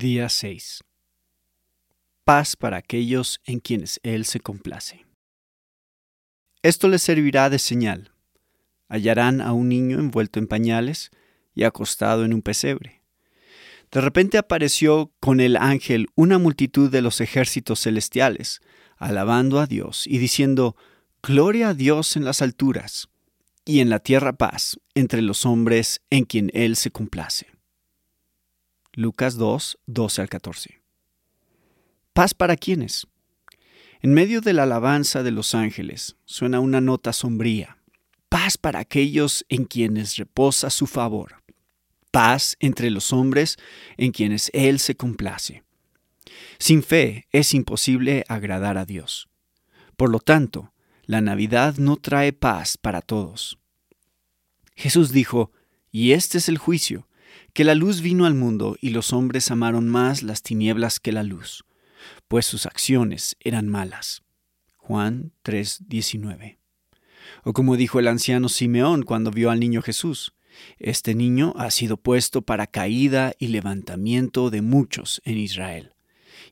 Día 6. Paz para aquellos en quienes Él se complace. Esto les servirá de señal. Hallarán a un niño envuelto en pañales y acostado en un pesebre. De repente apareció con el ángel una multitud de los ejércitos celestiales, alabando a Dios y diciendo, Gloria a Dios en las alturas, y en la tierra paz entre los hombres en quien Él se complace. Lucas 2, 12 al 14. ¿Paz para quiénes? En medio de la alabanza de los ángeles suena una nota sombría. Paz para aquellos en quienes reposa su favor. Paz entre los hombres en quienes Él se complace. Sin fe es imposible agradar a Dios. Por lo tanto, la Navidad no trae paz para todos. Jesús dijo, y este es el juicio, que la luz vino al mundo y los hombres amaron más las tinieblas que la luz, pues sus acciones eran malas. Juan 3:19. O como dijo el anciano Simeón cuando vio al niño Jesús, este niño ha sido puesto para caída y levantamiento de muchos en Israel,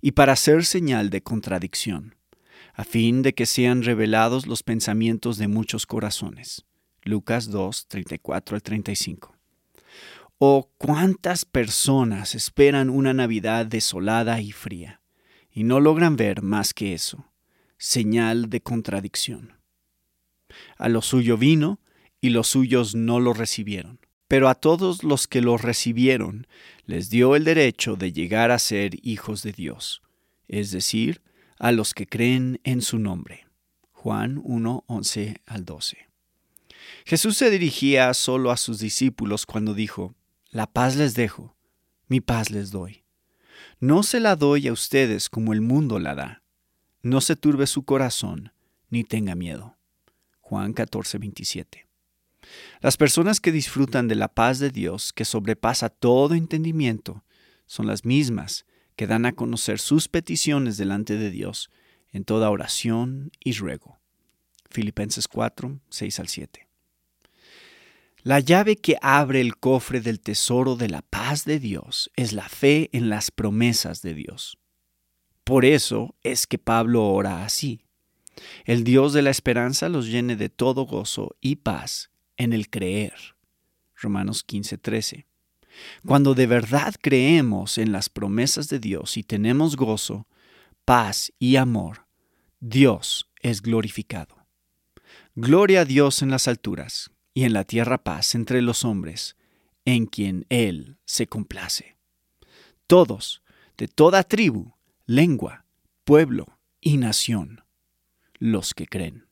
y para ser señal de contradicción, a fin de que sean revelados los pensamientos de muchos corazones. Lucas 2, 34 al 35. ¿O cuántas personas esperan una Navidad desolada y fría y no logran ver más que eso, señal de contradicción? A lo suyo vino y los suyos no lo recibieron, pero a todos los que lo recibieron les dio el derecho de llegar a ser hijos de Dios, es decir, a los que creen en su nombre. Juan 1, 11 al 12. Jesús se dirigía solo a sus discípulos cuando dijo, la paz les dejo, mi paz les doy. No se la doy a ustedes como el mundo la da. No se turbe su corazón, ni tenga miedo. Juan 14, 27. Las personas que disfrutan de la paz de Dios, que sobrepasa todo entendimiento, son las mismas que dan a conocer sus peticiones delante de Dios en toda oración y ruego. Filipenses 4, 6 al 7. La llave que abre el cofre del tesoro de la paz de Dios es la fe en las promesas de Dios. Por eso es que Pablo ora así. El Dios de la esperanza los llene de todo gozo y paz en el creer. Romanos 15:13. Cuando de verdad creemos en las promesas de Dios y tenemos gozo, paz y amor, Dios es glorificado. Gloria a Dios en las alturas y en la tierra paz entre los hombres, en quien Él se complace. Todos, de toda tribu, lengua, pueblo y nación, los que creen.